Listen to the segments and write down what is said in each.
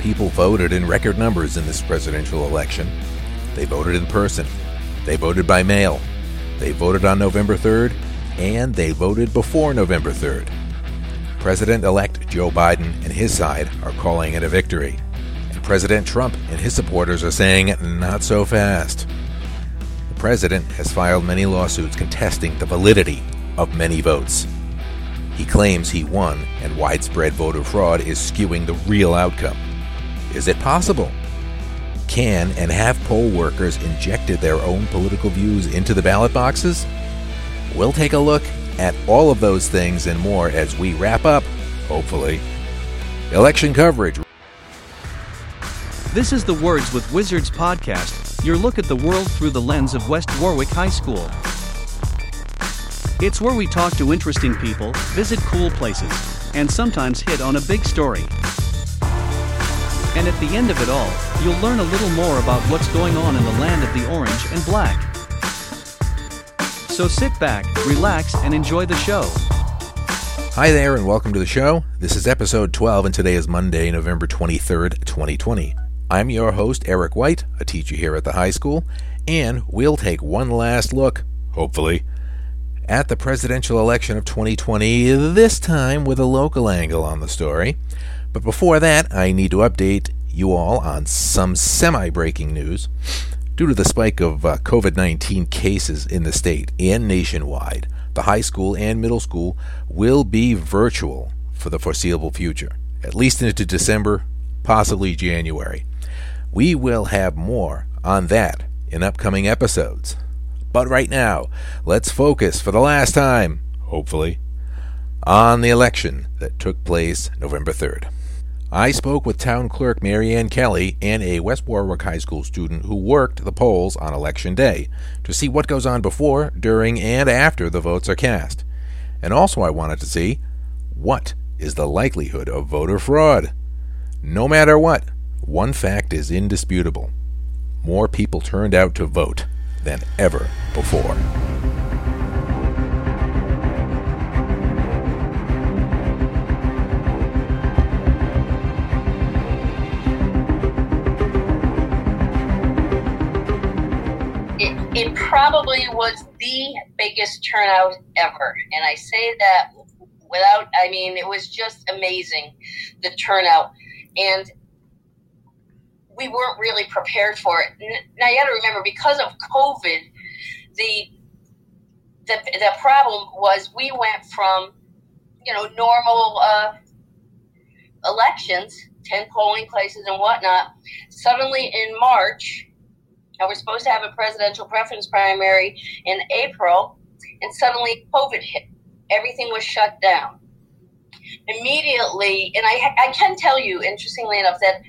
people voted in record numbers in this presidential election. They voted in person, they voted by mail, they voted on November 3rd, and they voted before November 3rd. President elect Joe Biden and his side are calling it a victory. And President Trump and his supporters are saying, not so fast. The president has filed many lawsuits contesting the validity of many votes. He claims he won, and widespread voter fraud is skewing the real outcome. Is it possible? Can and have poll workers injected their own political views into the ballot boxes? We'll take a look at all of those things and more as we wrap up, hopefully, election coverage. This is the Words with Wizards podcast, your look at the world through the lens of West Warwick High School. It's where we talk to interesting people, visit cool places, and sometimes hit on a big story. And at the end of it all, you'll learn a little more about what's going on in the land of the orange and black. So sit back, relax, and enjoy the show. Hi there, and welcome to the show. This is episode 12, and today is Monday, November 23rd, 2020. I'm your host, Eric White, a teacher here at the high school, and we'll take one last look, hopefully, at the presidential election of 2020, this time with a local angle on the story. But before that, I need to update you all on some semi breaking news. Due to the spike of uh, COVID 19 cases in the state and nationwide, the high school and middle school will be virtual for the foreseeable future, at least into December, possibly January. We will have more on that in upcoming episodes. But right now, let's focus for the last time, hopefully, on the election that took place November 3rd. I spoke with Town Clerk Marianne Kelly and a West Warwick High School student who worked the polls on Election Day to see what goes on before, during, and after the votes are cast. And also, I wanted to see what is the likelihood of voter fraud. No matter what, one fact is indisputable more people turned out to vote than ever before. Probably was the biggest turnout ever. And I say that without, I mean, it was just amazing, the turnout. And we weren't really prepared for it. Now you got to remember, because of COVID, the, the, the problem was we went from, you know, normal uh, elections, 10 polling places and whatnot, suddenly in March, now we're supposed to have a presidential preference primary in April, and suddenly COVID hit. Everything was shut down. Immediately, and I, I can tell you, interestingly enough, that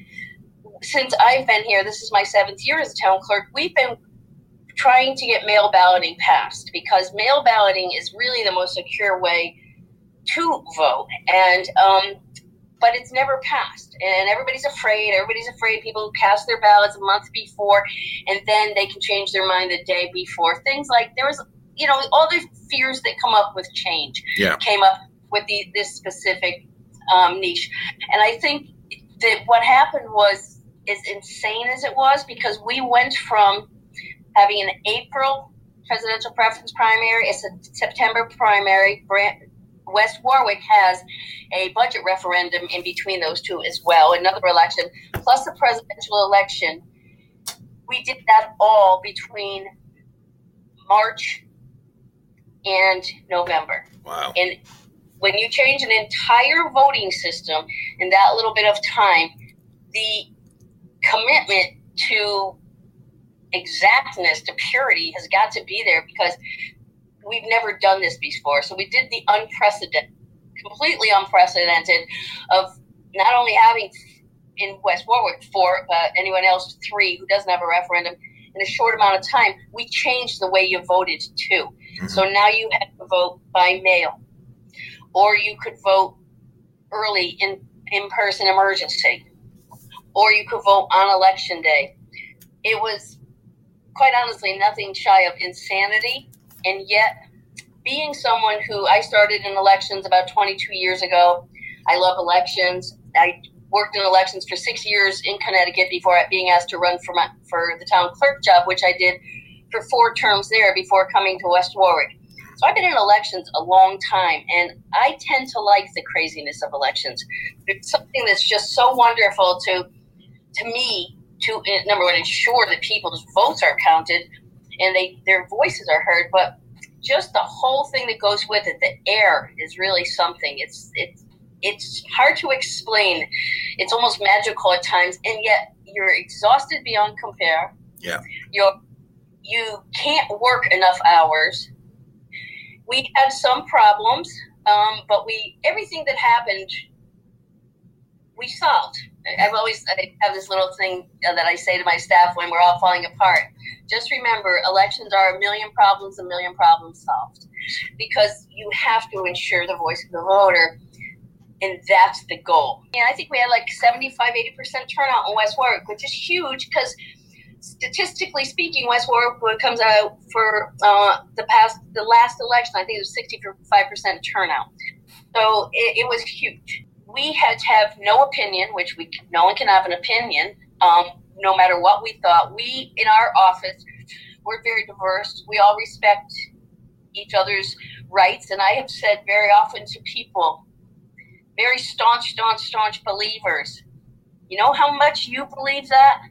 since I've been here, this is my seventh year as a town clerk, we've been trying to get mail balloting passed because mail balloting is really the most secure way to vote. And um, but it's never passed. And everybody's afraid. Everybody's afraid people cast their ballots a month before and then they can change their mind the day before. Things like there was, you know, all the fears that come up with change yeah. came up with the, this specific um, niche. And I think that what happened was, as insane as it was, because we went from having an April presidential preference primary, it's a September primary, West Warwick has a budget referendum in between those two as well, another election, plus the presidential election. We did that all between March and November. Wow. And when you change an entire voting system in that little bit of time, the commitment to exactness, to purity, has got to be there because we've never done this before. So we did the unprecedented, completely unprecedented of not only having in West Warwick four, but anyone else three who doesn't have a referendum in a short amount of time. We changed the way you voted too. Mm-hmm. So now you have to vote by mail, or you could vote early in in person emergency, or you could vote on election day. It was quite honestly nothing shy of insanity and yet being someone who I started in elections about 22 years ago, I love elections. I worked in elections for six years in Connecticut before being asked to run for my, for the town clerk job, which I did for four terms there before coming to West Warwick. So I've been in elections a long time, and I tend to like the craziness of elections. It's something that's just so wonderful to to me to eh, number one ensure that people's votes are counted and they their voices are heard, but just the whole thing that goes with it, the air is really something. It's it's it's hard to explain. It's almost magical at times, and yet you're exhausted beyond compare. Yeah. You're you can't work enough hours. We had some problems, um, but we everything that happened, we solved. I've always I have this little thing that I say to my staff when we're all falling apart. Just remember, elections are a million problems, a million problems solved, because you have to ensure the voice of the voter, and that's the goal. And I think we had like 75, 80 percent turnout in West Warwick, which is huge because statistically speaking, West Warwick comes out for uh, the past the last election. I think it was 65 percent turnout, so it, it was huge we had to have no opinion, which we no one can have an opinion, um, no matter what we thought. We in our office, we're very diverse. We all respect each other's rights, and I have said very often to people, very staunch, staunch, staunch believers. You know how much you believe that,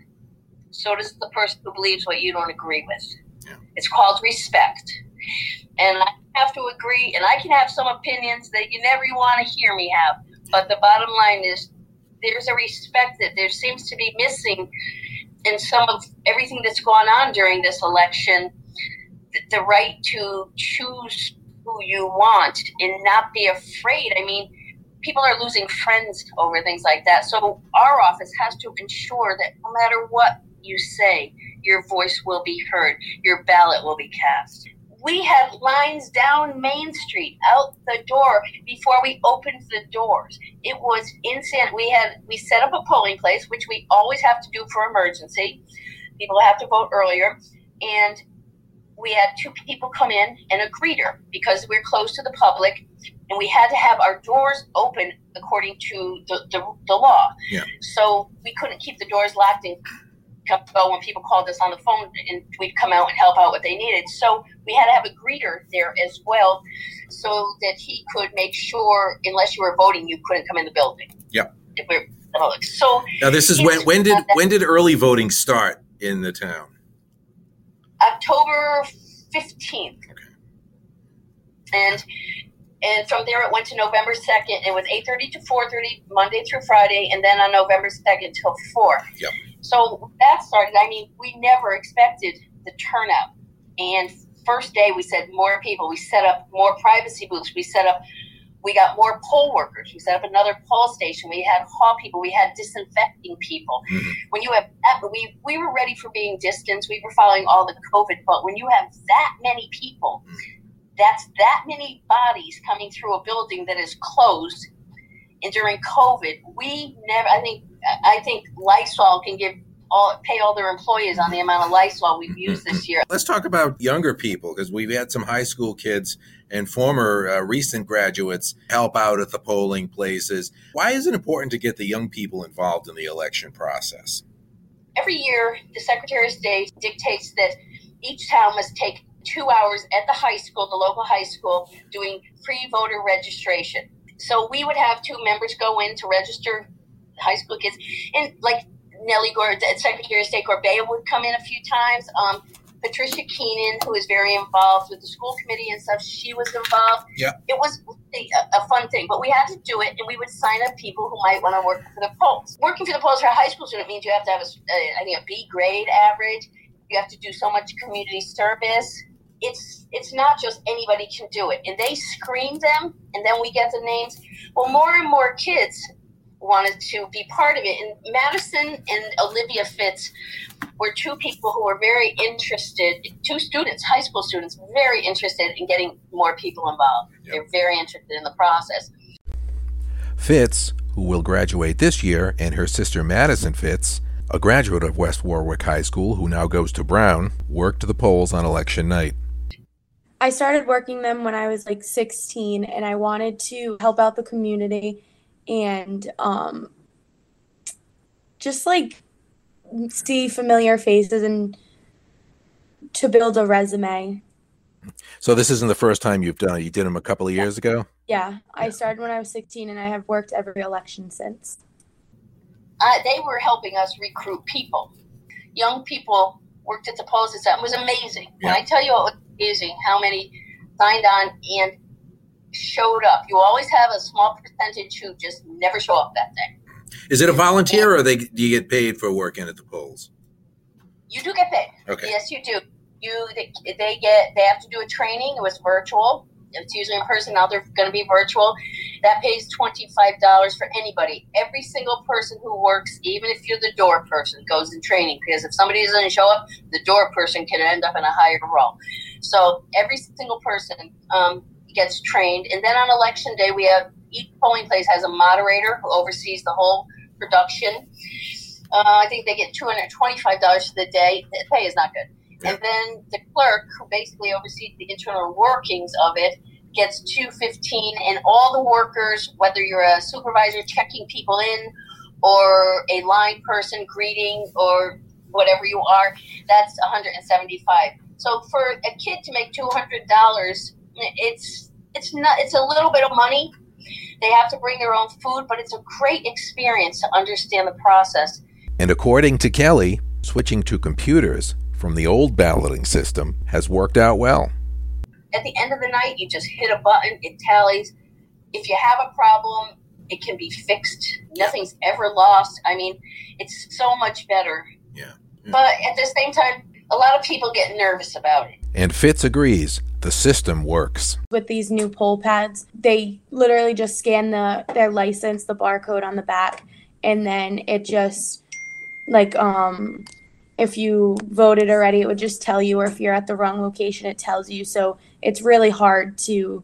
so does the person who believes what you don't agree with. Yeah. It's called respect, and I have to agree, and I can have some opinions that you never want to hear me have but the bottom line is there's a respect that there seems to be missing in some of everything that's gone on during this election. The right to choose who you want and not be afraid. I mean, people are losing friends over things like that. So our office has to ensure that no matter what you say, your voice will be heard, your ballot will be cast we had lines down Main Street out the door before we opened the doors. It was insane. We had we set up a polling place, which we always have to do for emergency. People have to vote earlier, and we had two people come in and a greeter because we're close to the public, and we had to have our doors open according to the, the, the law. Yeah. So we couldn't keep the doors locked and go when people called us on the phone and we'd come out and help out what they needed. So we had to have a greeter there as well so that he could make sure, unless you were voting, you couldn't come in the building. Yep. So now this is when when did when did early voting start in the town? October fifteenth. Okay. And and from there it went to November second. It was eight thirty to four thirty Monday through Friday, and then on November second till four. Yep. So that started. I mean, we never expected the turnout. And first day, we said more people. We set up more privacy booths. We set up. We got more poll workers. We set up another poll station. We had hall people. We had disinfecting people. Mm-hmm. When you have that, we we were ready for being distanced. We were following all the COVID. But when you have that many people, that's that many bodies coming through a building that is closed. And during COVID, we never. I think I think Lysol can give all, pay all their employees on the amount of Lysol we've used this year. Let's talk about younger people because we've had some high school kids and former uh, recent graduates help out at the polling places. Why is it important to get the young people involved in the election process? Every year, the Secretary of State dictates that each town must take two hours at the high school, the local high school, doing pre voter registration. So we would have two members go in to register high school kids, and like Nellie Gore, Secretary of State Gorbea would come in a few times. Um, Patricia Keenan, who is very involved with the school committee and stuff, she was involved. Yeah. It was a, a, fun thing, but we had to do it, and we would sign up people who might want to work for the polls. Working for the polls for a high school student means you have to have, a, a, I think, a B grade average. You have to do so much community service. It's it's not just anybody can do it, and they screen them, and then we get the names. Well, more and more kids wanted to be part of it. And Madison and Olivia Fitz were two people who were very interested, two students, high school students, very interested in getting more people involved. Yep. They're very interested in the process. Fitz, who will graduate this year, and her sister Madison Fitz, a graduate of West Warwick High School who now goes to Brown, worked the polls on election night. I started working them when I was like 16 and I wanted to help out the community and um, just like see familiar faces and to build a resume. So this isn't the first time you've done it. You did them a couple of years ago. Yeah, I started when I was 16 and I have worked every election since. Uh, they were helping us recruit people. Young people worked at the polls. It was amazing. When I tell you it was amazing how many signed on and showed up. You always have a small percentage who just never show up that day. Is it a volunteer, or they do you get paid for working at the polls? You do get paid. Okay. Yes, you do. You they, they get they have to do a training. It was virtual. It's usually in person. Now they're going to be virtual. That pays twenty five dollars for anybody. Every single person who works, even if you're the door person, goes in training because if somebody doesn't show up, the door person can end up in a higher role. So every single person um, gets trained, and then on election day we have each polling place has a moderator who oversees the whole production. Uh, I think they get two hundred twenty-five dollars for the day. The pay is not good. And then the clerk, who basically oversees the internal workings of it, gets two fifteen, and all the workers, whether you're a supervisor checking people in, or a line person greeting, or whatever you are, that's one hundred and seventy-five. So for a kid to make two hundred dollars, it's it's not it's a little bit of money. They have to bring their own food, but it's a great experience to understand the process. And according to Kelly, switching to computers from the old balloting system has worked out well. At the end of the night, you just hit a button, it tallies. If you have a problem, it can be fixed. Nothing's ever lost. I mean, it's so much better. Yeah. But at the same time, a lot of people get nervous about it. And Fitz agrees the system works. With these new poll pads, they literally just scan the their license, the barcode on the back, and then it just like um if you voted already, it would just tell you, or if you're at the wrong location, it tells you. So it's really hard to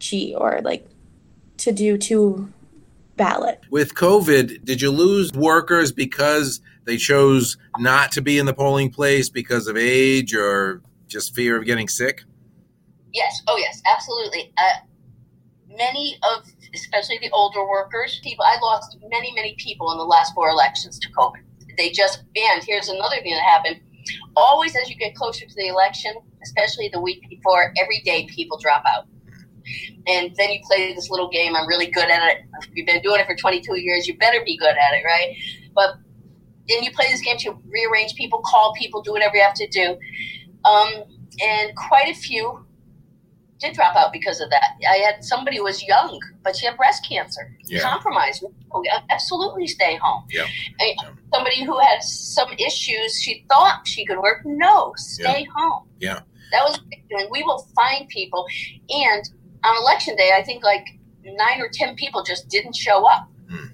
cheat or like to do two ballot. With COVID, did you lose workers because they chose not to be in the polling place because of age or just fear of getting sick? Yes. Oh, yes. Absolutely. Uh, many of, especially the older workers, people. I lost many, many people in the last four elections to COVID. They just and here's another thing that happened. Always, as you get closer to the election, especially the week before, every day people drop out. And then you play this little game. I'm really good at it. You've been doing it for 22 years, you better be good at it, right? But then you play this game to rearrange people, call people, do whatever you have to do. Um, and quite a few did drop out because of that. I had somebody who was young, but she had breast cancer, Yeah. compromised. Absolutely stay home. Yeah. And Somebody who had some issues, she thought she could work. No, stay home. Yeah. That was, and we will find people. And on election day, I think like nine or 10 people just didn't show up. Hmm.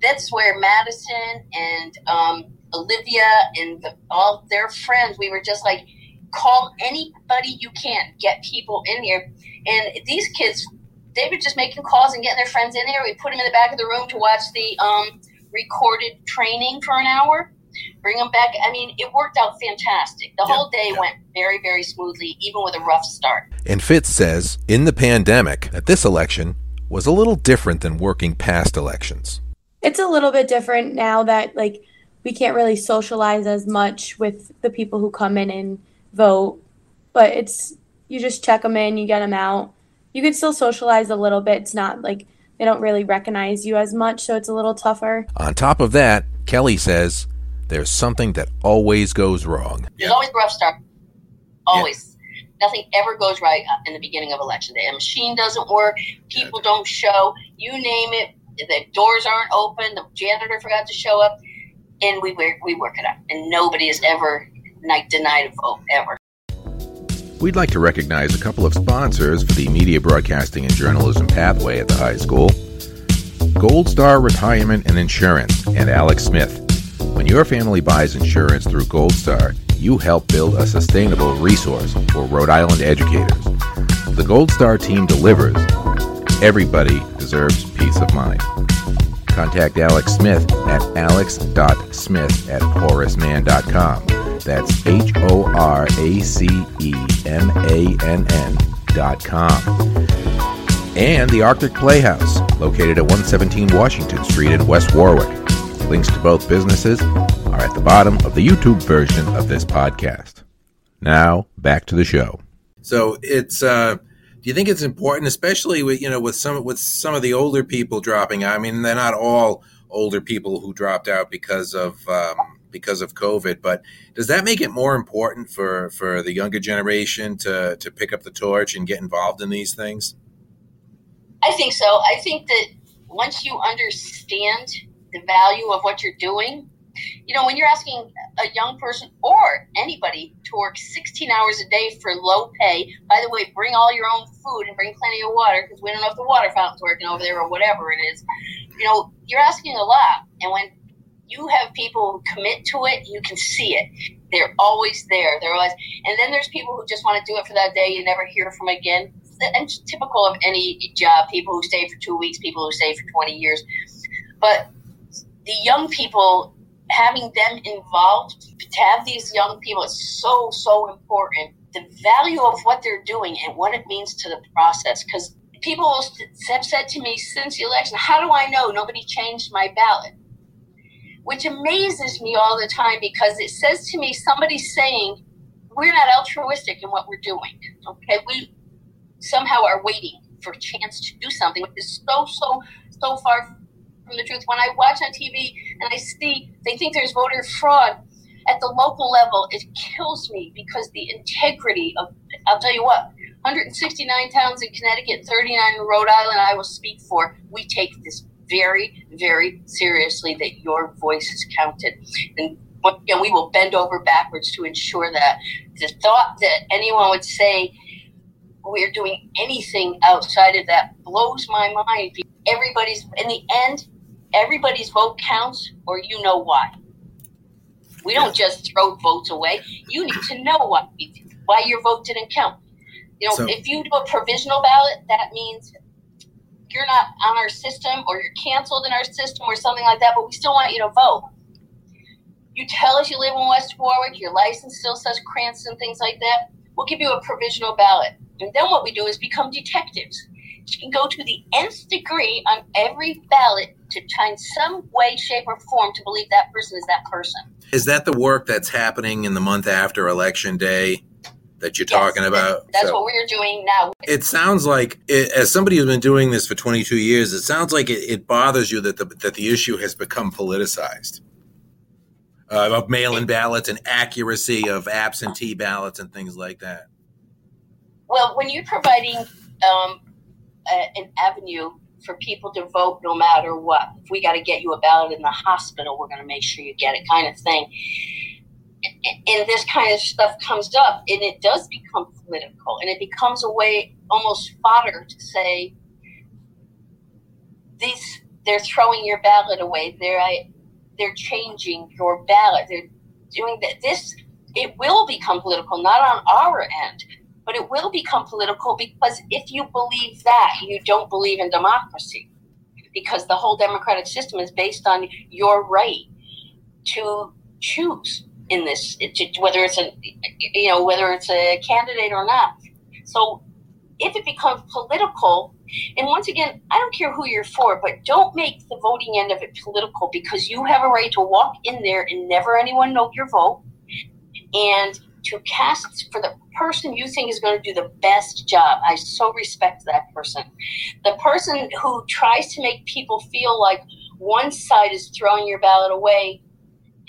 That's where Madison and um, Olivia and the, all their friends, we were just like, call anybody you can, get people in here. And these kids, they were just making calls and getting their friends in there. We put them in the back of the room to watch the um, recorded training for an hour. Bring them back. I mean, it worked out fantastic. The Yeah, whole day yeah. went very, very smoothly, even with a rough start. And Fitz says in the pandemic that this election was a little different than working past elections. It's a little bit different now that like we can't really socialize as much with the people who come in and vote, but it's you just check them in, you get them out. You can still socialize a little bit. It's not like they don't really recognize you as much, so it's a little tougher. On top of that, Kelly says there's something that always goes wrong. There's always a rough start. Always. Nothing ever goes right uh, in the beginning of election day. A machine doesn't work. People don't show. You name it. The doors aren't open. The janitor forgot to show up. And we work, we work it out. And nobody is ever a vote, ever. We'd like to recognize a couple of sponsors for the media broadcasting and journalism pathway at the high school Gold Star Retirement and Insurance and Alex Smith. When your family buys insurance through Gold Star, you help build a sustainable resource for Rhode Island educators. The Gold Star team delivers. Everybody deserves peace of mind. Contact Alex Smith at alex.smith at horacemann.com. That's H O R A C E M A N N dot com. And the Arctic Playhouse, located at 117 Washington Street in West Warwick. Links to both businesses are at the bottom of the YouTube version of this podcast. Now, back to the show. So it's uh do you think it's important especially with you know with some with some of the older people dropping out? I mean, they're not all older people who dropped out because of um, because of COVID, but does that make it more important for for the younger generation to to pick up the torch and get involved in these things? I think so. I think that once you understand the value of what you're doing, you know, when you're asking a young person or anybody to work 16 hours a day for low pay, by the way, bring all your own food and bring plenty of water because we don't know if the water fountain's working over there or whatever it is. You know, you're asking a lot. And when you have people who commit to it, you can see it. They're always there. They're always, and then there's people who just want to do it for that day. You never hear from again. And typical of any job, people who stay for two weeks, people who stay for 20 years. But the young people having them involved to have these young people is so so important the value of what they're doing and what it means to the process because people have said to me since the election how do i know nobody changed my ballot which amazes me all the time because it says to me somebody's saying we're not altruistic in what we're doing okay we somehow are waiting for a chance to do something which is so so so far from the truth. When I watch on TV and I see they think there's voter fraud at the local level, it kills me because the integrity of, I'll tell you what, 169 towns in Connecticut, 39 in Rhode Island, I will speak for. We take this very, very seriously that your voice is counted. And we will bend over backwards to ensure that. The thought that anyone would say we're doing anything outside of that blows my mind. Everybody's, in the end, everybody's vote counts or you know why. We don't just throw votes away. You need to know why, why your vote didn't count. You know, so, if you do a provisional ballot, that means you're not on our system or you're canceled in our system or something like that, but we still want you to vote. You tell us you live in West Warwick, your license still says Cranston, things like that. We'll give you a provisional ballot. And then what we do is become detectives. You can go to the nth degree on every ballot to find some way, shape, or form to believe that person is that person. Is that the work that's happening in the month after election day that you're yes, talking about? That's so, what we're doing now. It sounds like, it, as somebody who's been doing this for 22 years, it sounds like it, it bothers you that the, that the issue has become politicized. Uh, of mail-in ballots and accuracy of absentee ballots and things like that. Well, when you're providing um, a, an avenue for people to vote no matter what. If we got to get you a ballot in the hospital, we're going to make sure you get it, kind of thing. And this kind of stuff comes up, and it does become political, and it becomes a way, almost fodder, to say these they're throwing your ballot away. They're they're changing your ballot. They're doing that. This it will become political, not on our end, but it will become political because if you believe that, you don't believe in democracy. Because the whole democratic system is based on your right to choose in this, whether it's a, you know, whether it's a candidate or not. So if it becomes political, and once again, I don't care who you're for, but don't make the voting end of it political because you have a right to walk in there and never anyone know your vote and to cast for the person you think is going to do the best job. I so respect that person. The person who tries to make people feel like one side is throwing your ballot away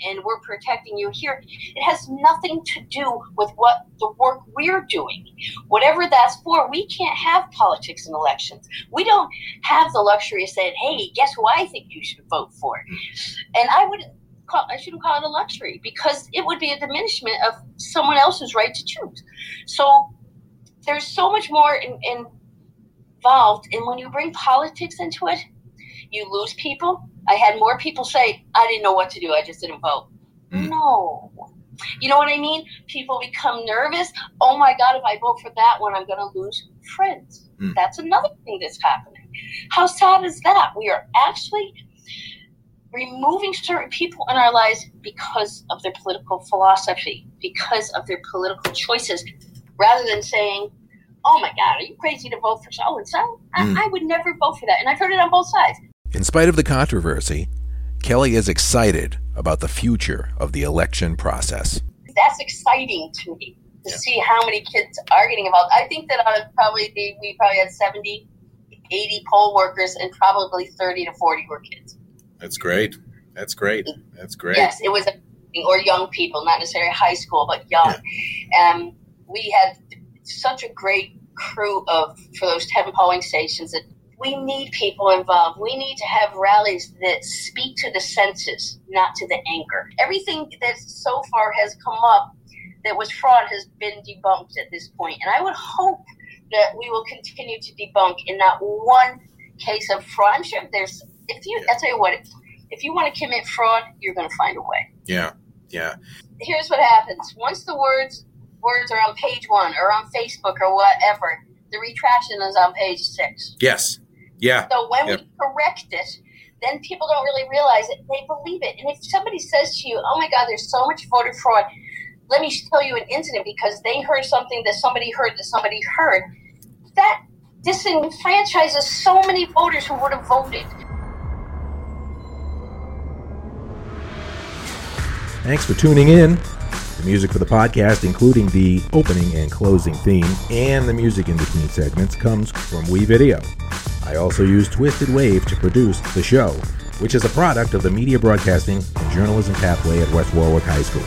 and we're protecting you here, it has nothing to do with what the work we're doing. Whatever that's for, we can't have politics and elections. We don't have the luxury of saying, hey, guess who I think you should vote for? And I would call, I shouldn't call it a luxury because it would be a diminishment of someone else's right to choose. So there's so much more in, in involved, and when you bring politics into it, you lose people. I had more people say, "I didn't know what to do. I just didn't vote." Mm. No. You know what I mean? People become nervous. Oh my God, if I vote for that one, I'm going to lose friends. Mm. That's another thing that's happening. How sad is that? We are actually removing certain people in our lives because of their political philosophy, because of their political choices, rather than saying, oh my God, are you crazy to vote for so and so? I would never vote for that. And I've heard it on both sides. In spite of the controversy, Kelly is excited about the future of the election process. That's exciting to me to Yeah. see how many kids are getting involved. I think that out of probably the, we probably had 70, 80 poll workers, and probably 30 to 40 were kids. That's great. That's great. That's great. Yes, it was, or young people, not necessarily high school, but young. Um, we had such a great crew of for those ten polling stations that we need people involved. We need to have rallies that speak to the senses, not to the anger. Everything that so far has come up that was fraud has been debunked at this point. point, and I would hope that we will continue to debunk in not one case of fraud. I'm sure there's. If you, I tell you what, if you want to commit fraud, you're going to find a way Yeah. Yeah. here's what happens once the words words are on page one or on facebook or whatever the retraction is on page six Yes. Yeah. so when Yep. we correct it then people don't really realize it they believe it and if somebody says to you oh my god there's so much voter fraud let me tell you an incident because they heard something that somebody heard that somebody heard that disenfranchises so many voters who would have voted Thanks for tuning in. The music for the podcast, including the opening and closing theme and the music in between segments, comes from WeVideo. I also use Twisted Wave to produce the show, which is a product of the Media Broadcasting and Journalism Pathway at West Warwick High School.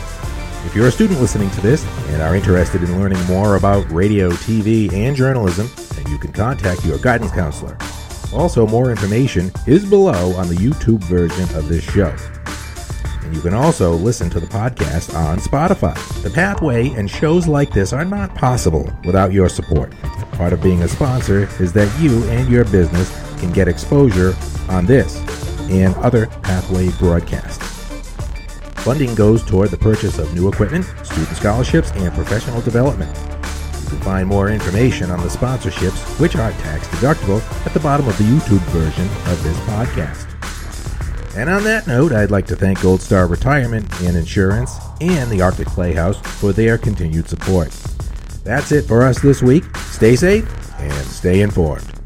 If you're a student listening to this and are interested in learning more about radio, TV, and journalism, then you can contact your guidance counselor. Also, more information is below on the YouTube version of this show. And you can also listen to the podcast on Spotify. The Pathway and shows like this are not possible without your support. Part of being a sponsor is that you and your business can get exposure on this and other Pathway broadcasts. Funding goes toward the purchase of new equipment, student scholarships, and professional development. You can find more information on the sponsorships, which are tax deductible, at the bottom of the YouTube version of this podcast. And on that note, I'd like to thank Gold Star Retirement and Insurance and the Arctic Playhouse for their continued support. That's it for us this week. Stay safe and stay informed.